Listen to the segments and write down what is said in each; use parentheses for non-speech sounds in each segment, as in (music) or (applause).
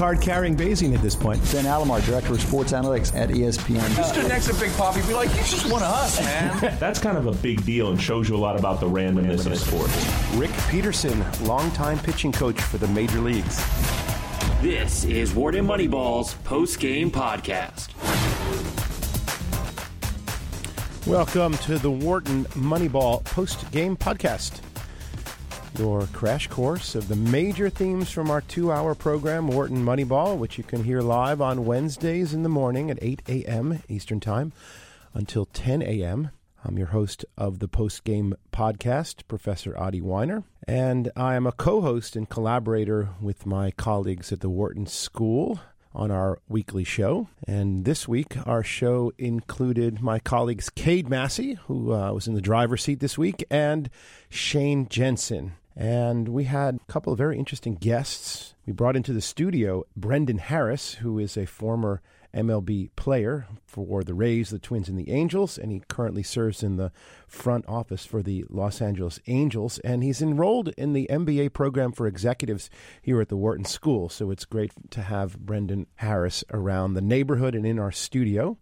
card carrying Bayesian at this point. Ben Alamar, Director of Sports Analytics at ESPN. You stood next to Big Papi, be like, he's just one of us, man. (laughs) That's kind of a big deal and shows you a lot about the randomness of sports. Rick Peterson, longtime pitching coach for the major leagues. This is Wharton Moneyball's post game podcast. Welcome to the Wharton Moneyball post game podcast. Your crash course of the major themes from our two hour program, Wharton Moneyball, which you can hear live on Wednesdays in the morning at 8 a.m. Eastern Time until 10 a.m. I'm your host of the post game podcast, Professor Adi Wyner, and I am a co host and collaborator with my colleagues at the Wharton School on our weekly show. And this week, our show included my colleagues Cade Massey, who uh, was in the driver's seat this week, and Shane Jensen. And we had a couple of very interesting guests. We brought into the studio Brendan Harris, who is a former MLB player for the Rays, the Twins, and the Angels, and he currently serves in the front office for the Los Angeles Angels. And he's enrolled in the MBA program for executives here at the Wharton School. So it's great to have Brendan Harris around the neighborhood and in our studio.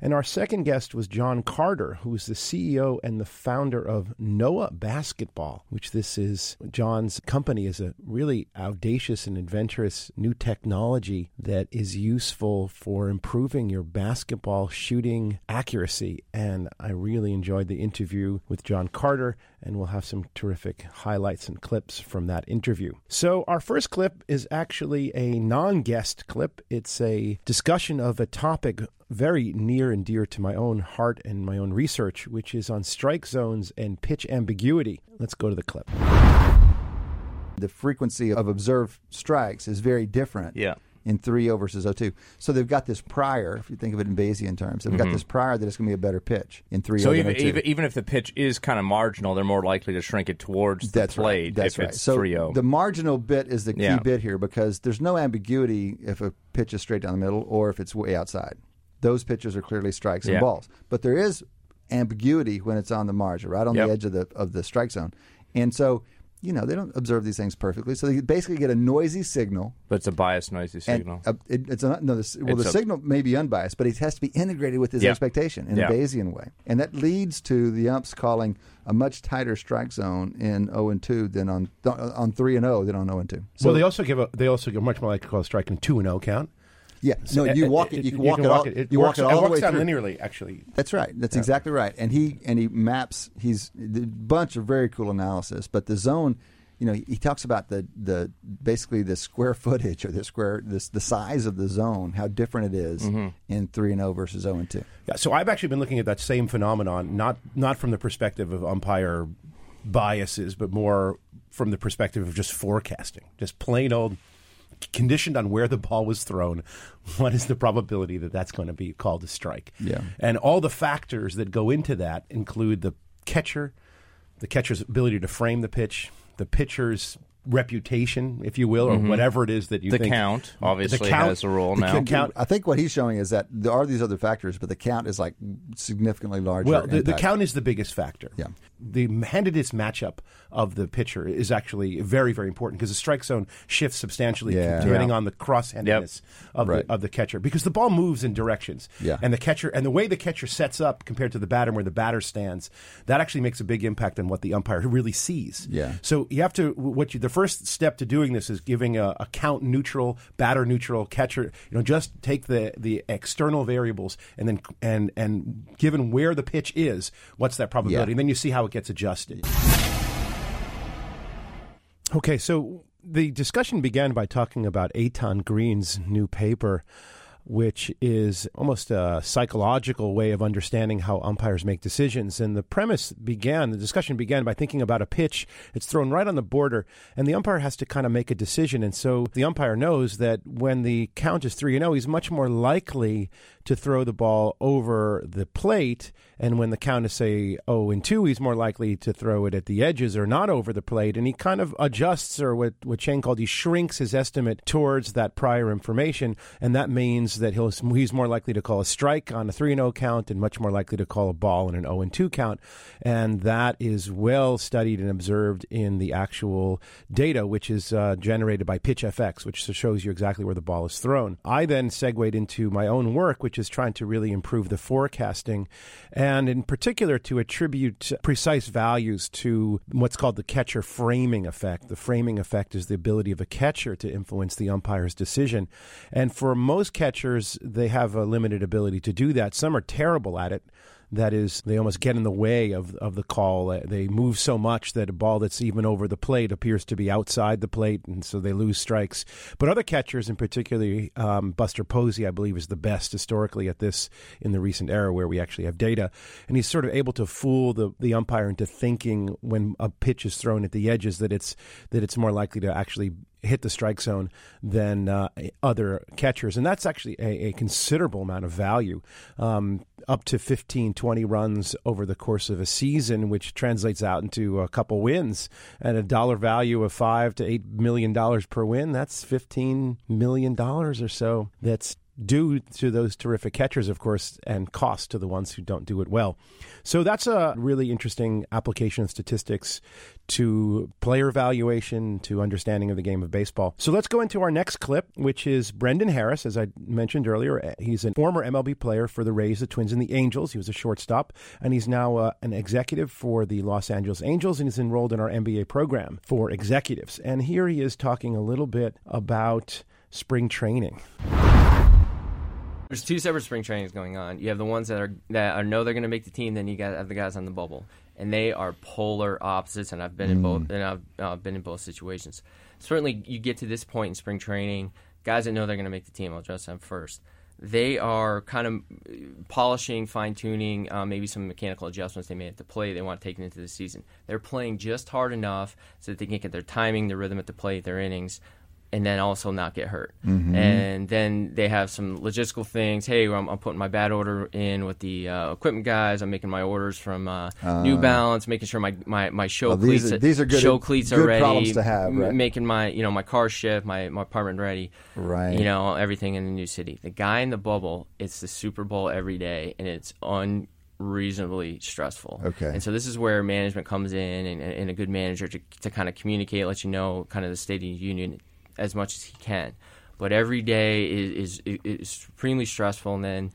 And our second guest was John Carter, who is the CEO and the founder of Noah Basketball, which this is John's company is a really audacious and adventurous new technology that is useful for improving your basketball shooting accuracy. And I really enjoyed the interview with John Carter, and we'll have some terrific highlights and clips from that interview. So our first clip is actually a non-guest clip. It's a discussion of a topic very near and dear to my own heart and my own research, which is on strike zones and pitch ambiguity. Let's go to the clip. The frequency of observed strikes is very different. Yeah. In 3-0 versus 0-2. So they've got this prior, if you think of it in Bayesian terms, they've got mm-hmm. this prior that it's going to be a better pitch in 3-0 So oh even, 0-2. even even if the pitch is kind of marginal, they're more likely to shrink it towards the That's plate right. That's if right. it's so 3-0. the marginal bit is the key Yeah. bit here because there's no ambiguity if a pitch is straight down the middle or if it's way outside. Those pitches are clearly strikes Yeah. and balls. But there is ambiguity when it's on the margin, right on Yep. the edge of the of the strike zone. And so, you know, they don't observe these things perfectly. So they basically get a noisy signal but it's a biased, noisy and signal. uh, it, it's a, no, the, well, It's the a- signal may be unbiased, but it has to be integrated with his Yeah. expectation in Yeah. a Bayesian way, and that leads to the umps calling a much tighter strike zone in 0 and 2 than on on 3 and 0 than on 0 and 2. So well, they also give a they also give much more like to call a strike in two and zero count. Yeah, no, you walk it, you can walk it, all, you works, walk it all the way down through. linearly. Actually, That's right. That's exactly right. And he and he maps. He's a bunch of very cool analysis. But the zone, you know, he, he talks about the the basically the square footage or the square this the size of the zone, how different it is mm-hmm. in three and zero versus zero and two. Yeah, so I've actually been looking at that same phenomenon, not not from the perspective of umpire biases, but more from the perspective of just forecasting, just plain old conditioned on where the ball was thrown. (laughs) What is the probability that that's going to be called a strike? Yeah. and all the factors that go into that include the catcher, the catcher's ability to frame the pitch, the pitcher's reputation, if you will, or mm-hmm. whatever it is that you The think. count, obviously, the count, has a role the now. count, I think what he's showing is that there are these other factors, but the count is like significantly larger. Well, the, the count is the biggest factor. Yeah. The handedness matchup of the pitcher is actually very, very important because the strike zone shifts substantially Yeah. depending Yeah. on the cross-handedness of, Right. the, of the catcher because the ball moves in directions. Yeah. And the catcher and the way the catcher sets up compared to the batter and where the batter stands, that actually makes a big impact on what the umpire really sees. Yeah. So you have to what you the first step to doing this is giving a, a count neutral, batter neutral, catcher. You know, just take the the external variables and then and and given where the pitch is, what's that probability, Yeah. and then you see how it gets adjusted. Okay, so the discussion began by talking about Etan Green's new paper, which is almost a psychological way of understanding how umpires make decisions. And the premise began, the discussion began by thinking about a pitch. It's thrown right on the border, and the umpire has to kind of make a decision. And so the umpire knows that when the count is 3 and 0, he's much more likely to throw the ball over the plate And when the count is, say, 0 and 2, he's more likely to throw it at the edges or not over the plate. And he kind of adjusts, or what, what Shane called, he shrinks his estimate towards that prior information. And that means that he'll, he's more likely to call a strike on a 3 0 count and much more likely to call a ball in an 0 and 2 count. And that is well studied and observed in the actual data, which is uh, generated by PitchFX, which shows you exactly where the ball is thrown. I then segued into my own work, which is trying to really improve the forecasting and in particular to attribute precise values to what's called the catcher framing effect. The framing effect is the ability of a catcher to influence the umpire's decision. And for most catchers, they have a limited ability to do that. Some are terrible at it that is they almost get in the way of, of the call. Uh, They move so much that a ball that's even over the plate appears to be outside the plate, and so they lose strikes. But other catchers, in particular, um, Buster Posey, I believe, is the best historically at this in the recent era where we actually have data, and he's sort of able to fool the, the umpire into thinking when a pitch is thrown at the edges that it's that it's more likely to actually hit the strike zone than uh, other catchers. And that's actually a, a considerable amount of value, um, up to 15, 20 runs over the course of a season, which translates out into a couple wins and a dollar value of five to eight million dollars per win. That's $15 million or so. That's due to those terrific catchers, of course, and cost to the ones who don't do it well. So that's a really interesting application of statistics to player evaluation, to understanding of the game of baseball. So let's go into our next clip, which is Brendan Harris. As I mentioned earlier, he's a former MLB player for the Rays, the Twins, and the Angels. He was a shortstop, and he's now uh, an executive for the Los Angeles Angels, and he's enrolled in our MBA program for executives. And here he is talking a little bit about spring training. There's two separate spring trainings going on. You have the ones that are that are know they're going to make the team. Then you got have the guys on the bubble, and they are polar opposites. And I've been in both, and I've uh, been in both situations. Certainly, you get to this point in spring training, guys that know they're going to make the team. I'll address them first. They are kind of polishing, fine tuning, uh, maybe some mechanical adjustments they may have to play. They want taken into the season. They're playing just hard enough so that they can get their timing, their rhythm at the plate, their innings, and then also not get hurt. And then they have some logistical things. Hey, I'm, I'm putting my bad order in with the uh, equipment guys. I'm making my orders from uh, New Balance, making sure my my, my show Well, these cleats are- these are good- show cleats are ready. problems to have, m- Making my you know my car shift, my my apartment ready. Right. You know everything in the new city. The guy in the bubble, it's the Super Bowl every day, and it's unreasonably stressful. Okay. And so this is where management comes in, and, and a good manager to to kind of communicate, let you know kind of the state of the union as much as he can. But every day is is, is supremely stressful, and then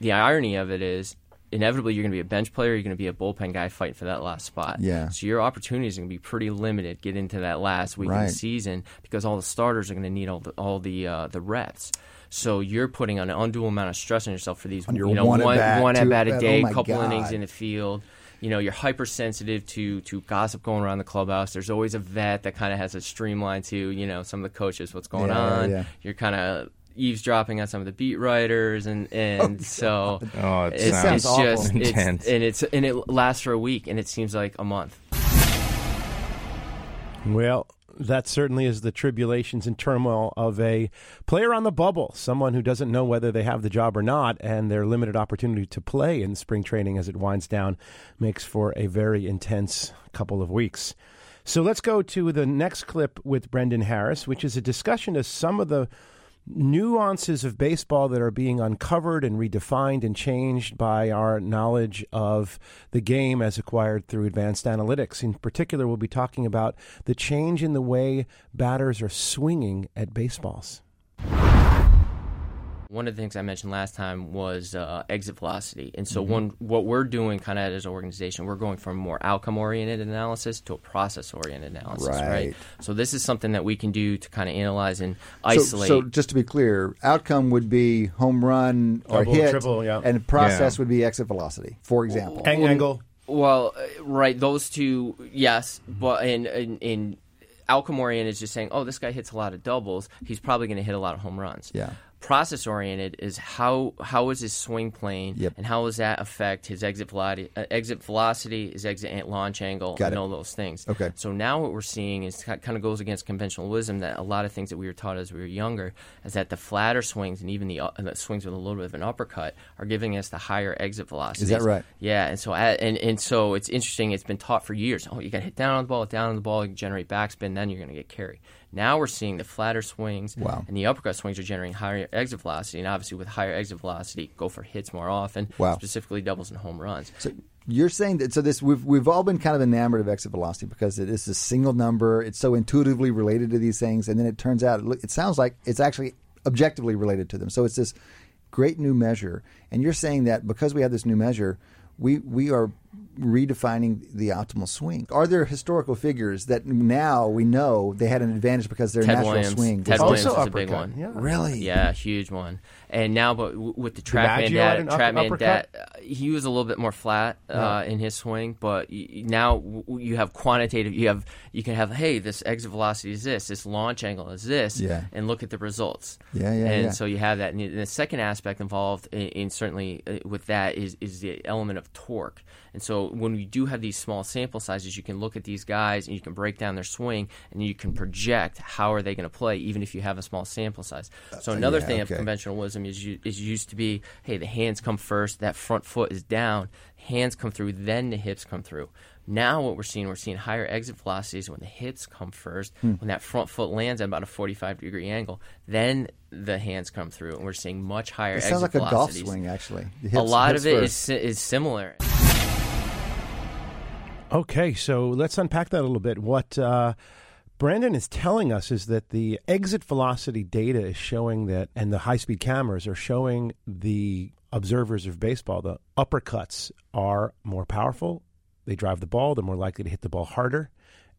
the irony of it is. Inevitably, you're going to be a bench player. You're going to be a bullpen guy fighting for that last spot. Yeah. So your opportunities are going to be pretty limited. Get into that last week of the season because all the starters are going to need all the all the uh, the reps. So you're putting on an undue amount of stress on yourself for these On you know one one, at-bat, one two at bat a day, Oh couple God. innings in the field. You know you're hypersensitive to to gossip going around the clubhouse. There's always a vet that kind of has a streamline to you know some of the coaches what's going Yeah, on. yeah. You're kind of eavesdropping on some of the beat writers and and (laughs) oh, so Oh, it it's, sounds it's just awful. it's, and it's and it lasts for a week and it seems like a month. Well, that certainly is the tribulations and turmoil of a player on the bubble, someone who doesn't know whether they have the job or not, and their limited opportunity to play in spring training as it winds down makes for a very intense couple of weeks. So let's go to the next clip with Brendan Harris, which is a discussion of some of the nuances of baseball that are being uncovered and redefined and changed by our knowledge of the game as acquired through advanced analytics. In particular, we'll be talking about the change in the way batters are swinging at baseballs. One of the things I mentioned last time was uh, exit velocity, and Mm-hmm. so one what we're doing kind of as an organization, we're going from more outcome oriented analysis to a process oriented analysis, right. Right. So this is something that we can do to kind of analyze and So, isolate. so just to be clear, outcome would be home run or Double, hit, triple, yeah. and process Yeah. would be exit velocity, for example. Ang- angle. Well, uh, right, those two, yes, but in in, in outcome oriented is just saying, oh, this guy hits a lot of doubles. He's probably going to hit a lot of home runs. Yeah. Process oriented is how how is his swing plane Yep. and how does that affect his exit velocity, uh, exit velocity, his exit launch angle, Got and it. all those things. Okay. So now what we're seeing is kind of goes against conventional wisdom that a lot of things that we were taught as we were younger is that the flatter swings and even the, uh, the swings with a little bit of an uppercut are giving us the higher exit velocities. right? Yeah, and so at, and and so it's interesting. It's been taught for years. Oh, you got to hit down on the ball, down on the ball, you generate backspin, then you're going to get carry. Now we're seeing the flatter swings Wow. and the uppercut swings are generating higher exit velocity, and obviously with higher exit velocity, go for hits more often. Wow. specifically doubles and home runs. So you're saying that so this we've we've all been kind of enamored of exit velocity because it is a single number. It's so intuitively related to these things, and then it turns out it, it sounds like it's actually objectively related to them. So it's this great new measure, and you're saying that because we have this new measure, we we are redefining the optimal swing. Are there historical figures that now we know they had an advantage because their Ted natural Williams. swing Ted was Williams Also is a big one. yeah. really Yeah, huge one. And now, but w- with the Trapman DiMaggio dad, Trapman uppercut? dad, uh, he was a little bit more flat uh, in his swing. But y- y- now w- w- you have quantitative. You have you can have hey, this exit velocity is this, this launch angle is this, Yeah. and look at the results. Yeah, yeah, And yeah. so you have that. And the- the second aspect involved in, in certainly uh, with that is is the element of torque. And so when we do have these small sample sizes, you can look at these guys and you can break down their swing and you can project how are they going to play, even if you have a small sample size. So another Uh, yeah, thing okay. of conventional wisdom is you, is used to be, hey, the hands come first, that front foot is down, hands come through, then the hips come through. Now what we're seeing, we're seeing higher exit velocities when the hips come first, Hmm. when that front foot lands at about a 45 degree angle, then the hands come through, and we're seeing much higher it exit sounds like a golf swing actually. The a lot of it is, is similar. Okay, so let's unpack that a little bit. What uh, Brendan is telling us is that the exit velocity data is showing that, and the high speed cameras are showing the observers of baseball, the uppercuts are more powerful. They drive the ball, they're more likely to hit the ball harder.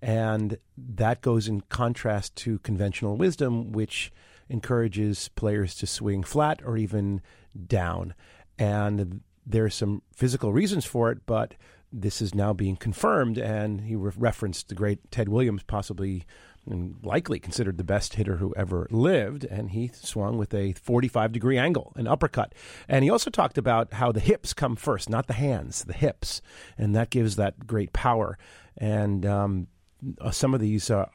And that goes in contrast to conventional wisdom, which encourages players to swing flat or even down. And there's some physical reasons for it, but this is now being confirmed. And he re- referenced the great Ted Williams, possibly and likely considered the best hitter who ever lived. And he swung with a 45 degree angle, an uppercut. And he also talked about how the hips come first, not the hands, the hips. And that gives that great power. And um, uh, some of these uh,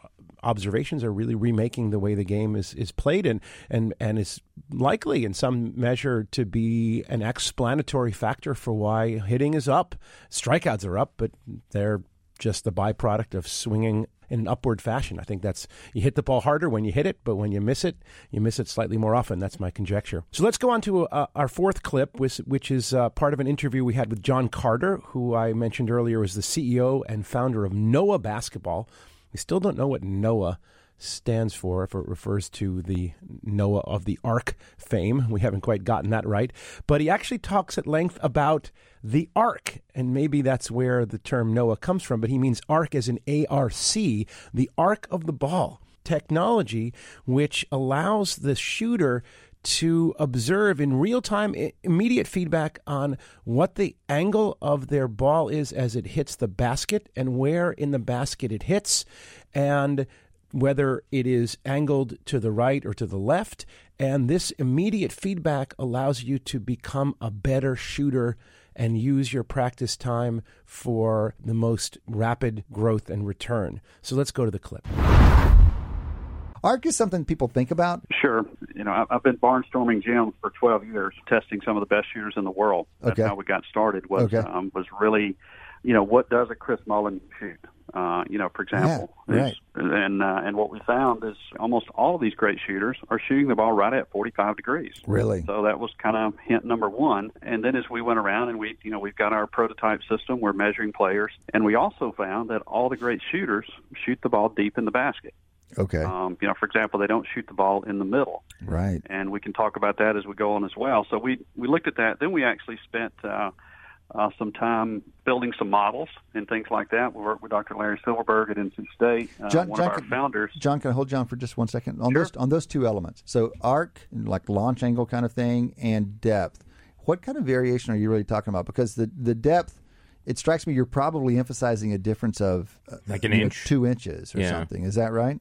observations are really remaking the way the game is, is played and, and, and is likely in some measure to be an explanatory factor for why hitting is up. Strikeouts are up, but they're just the byproduct of swinging in an upward fashion. I think that's you hit the ball harder when you hit it, but when you miss it, you miss it slightly more often. That's my conjecture. So let's go on to uh, our fourth clip, which, which is uh, part of an interview we had with John Carter, who I mentioned earlier was the CEO and founder of Noah Basketball. We still don't know what Noah stands for, if it refers to the Noah of the Ark fame. We haven't quite gotten that right. But he actually talks at length about the Ark, and maybe that's where the term Noah comes from, but he means Arc as in A R C, the Arc of the Ball technology, which allows the shooter to observe in real time, immediate feedback on what the angle of their ball is as it hits the basket and where in the basket it hits, and whether it is angled to the right or to the left. And this immediate feedback allows you to become a better shooter and use your practice time for the most rapid growth and return. So let's go to the clip. Arc is something people think about. Sure. You know, I've been barnstorming gyms for 12 years, testing some of the best shooters in the world. That's Okay. how we got started. Was Okay. um, was really, you know, what does a Chris Mullin shoot? Uh, you know, for example, Yeah, right. And uh, and what we found is almost all of these great shooters are shooting the ball right at 45 degrees. Really? So that was kind of hint number one. And then as we went around and we, you know, we've got our prototype system, we're measuring players, and we also found that all the great shooters shoot the ball deep in the basket. Okay. Um, you know, for example, they don't shoot the ball in the middle, right. and we can talk about that as we go on as well. So we we looked at that. Then we actually spent uh, uh, some time building some models and things like that. We worked with Dr. Larry Silverberg at NC State, uh, John, one John, of our can, founders. John, can I hold John for just one second on Sure. those on those two elements? So arc, like launch angle kind of thing, and depth. What kind of variation are you really talking about? Because the the depth, it strikes me you're probably emphasizing a difference of uh, Like an you know, inch. two inches or Yeah. something. Is that right?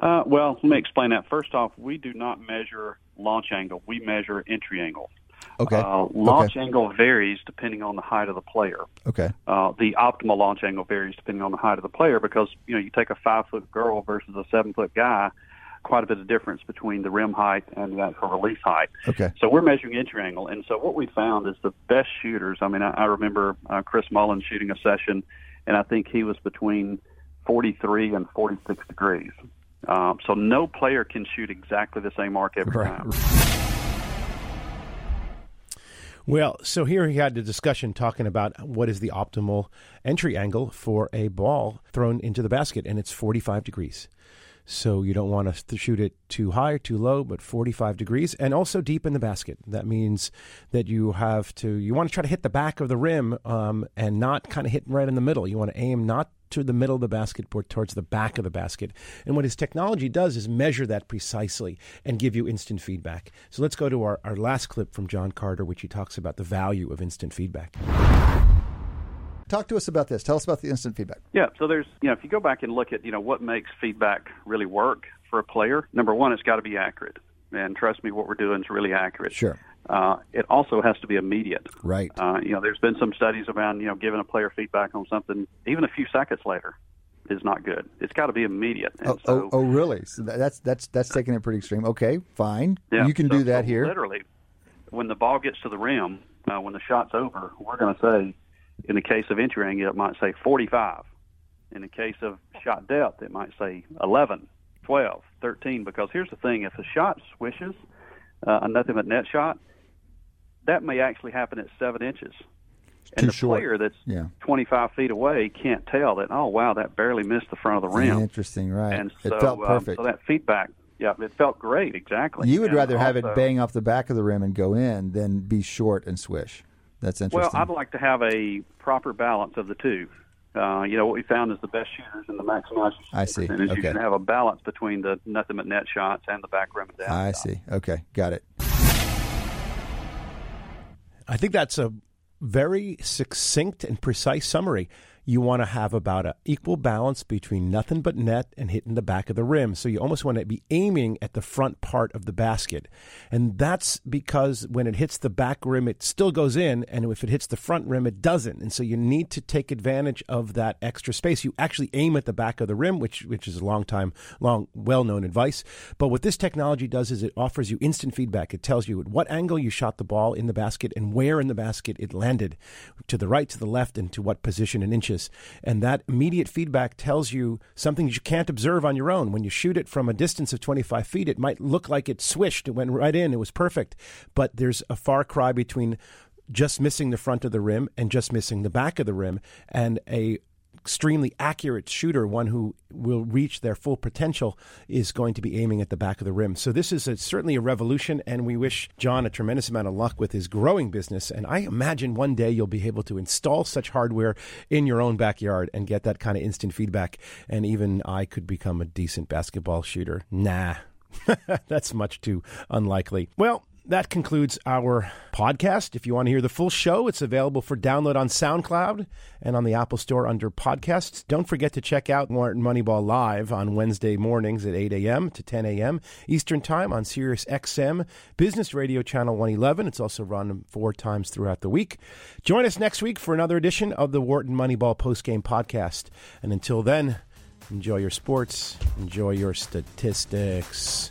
Uh, well, let me explain that. First off, we do not measure launch angle. We measure entry angle. Okay. Uh, launch okay. angle varies depending on the height of the player. Okay. Uh, the optimal launch angle varies depending on the height of the player because you know you take a five foot girl versus a seven foot guy, quite a bit of difference between the rim height and the actual release height. Okay. So we're measuring entry angle, and so what we found is the best shooters. I mean, I, I remember uh, Chris Mullin shooting a session, and I think he was between 43 and 46 degrees. Um, so no player can shoot exactly the same arc every Right. time. Well, so here he had the discussion talking about what is the optimal entry angle for a ball thrown into the basket, and it's 45 degrees. So you don't want to shoot it too high or too low, but 45 degrees, and also deep in the basket. That means that you have to you want to try to hit the back of the rim um, and not kind of hit right in the middle. You want to aim not to the middle of the basket, but towards the back of the basket. And what his technology does is measure that precisely and give you instant feedback. So let's go to our, our last clip from John Carter, which he talks about the value of instant feedback. Talk to us about this. Tell us about the instant feedback. Yeah, so there's, you know, if you go back and look at, you know, what makes feedback really work for a player, number one, it's got to be accurate. And trust me, what we're doing is really accurate. Sure. Uh, it also has to be immediate. Right. Uh, you know, there's been some studies around, you know, giving a player feedback on something even a few seconds later is not good. It's got to be immediate. And Oh, so, oh, oh, really? So that's that's that's taking it pretty extreme. Okay, fine. yeah, you can so- do that here. Literally, when the ball gets to the rim, uh, when the shot's over, we're going to say, in the case of entry angle, it might say 45. In the case of shot depth, it might say 11, 12, 13. Because here's the thing: if the shot swishes, uh, a nothing but net shot, that may actually happen at seven inches. And Too the short. player that's Yeah. 25 feet away can't tell that. Oh, wow, that barely missed the front of the rim. Interesting, right? And so, it felt um, so that feedback, yeah, it felt great. Exactly. you would And rather have it bang off the back of the rim and go in than be short and swish. That's interesting. Well. I'd like to have a proper balance of the two. Uh, you know, what we found is the best shooters and the maximized I see. percentage, Okay. you can have a balance between the nothing but net shots and the back rim and down. I shot. see. Okay, got it. I think that's a very succinct and precise summary. You want to have about an equal balance between nothing but net and hitting the back of the rim. So you almost want to be aiming at the front part of the basket. And that's because when it hits the back rim, it still goes in. And if it hits the front rim, it doesn't. And so you need to take advantage of that extra space. You actually aim at the back of the rim, which, which is a long time, long, well known advice. But what this technology does is it offers you instant feedback. It tells you at what angle you shot the ball in the basket and where in the basket it landed to the right, to the left, and to what position in And that immediate feedback tells you something you can't observe on your own. When you shoot it from a distance of 25 feet, it might look like it swished, it went right in, it was perfect. But there's a far cry between just missing the front of the rim and just missing the back of the rim. And a extremely accurate shooter, one who will reach their full potential, is going to be aiming at the back of the rim. So this is a, certainly a revolution, and we wish John a tremendous amount of luck with his growing business. And I imagine one day you'll be able to install such hardware in your own backyard and get that kind of instant feedback. And even I could become a decent basketball shooter. Nah. (laughs) That's much too unlikely. Well, that concludes our podcast. If you want to hear the full show, it's available for download on SoundCloud and on the Apple Store under podcasts. Don't forget to check out Wharton Moneyball live on Wednesday mornings at 8 a.m. to 10 a.m. Eastern Time on Sirius XM, Business Radio Channel 111. It's also run four times throughout the week. Join us next week for another edition of the Wharton Moneyball Postgame Podcast. And until then, enjoy your sports, enjoy your statistics.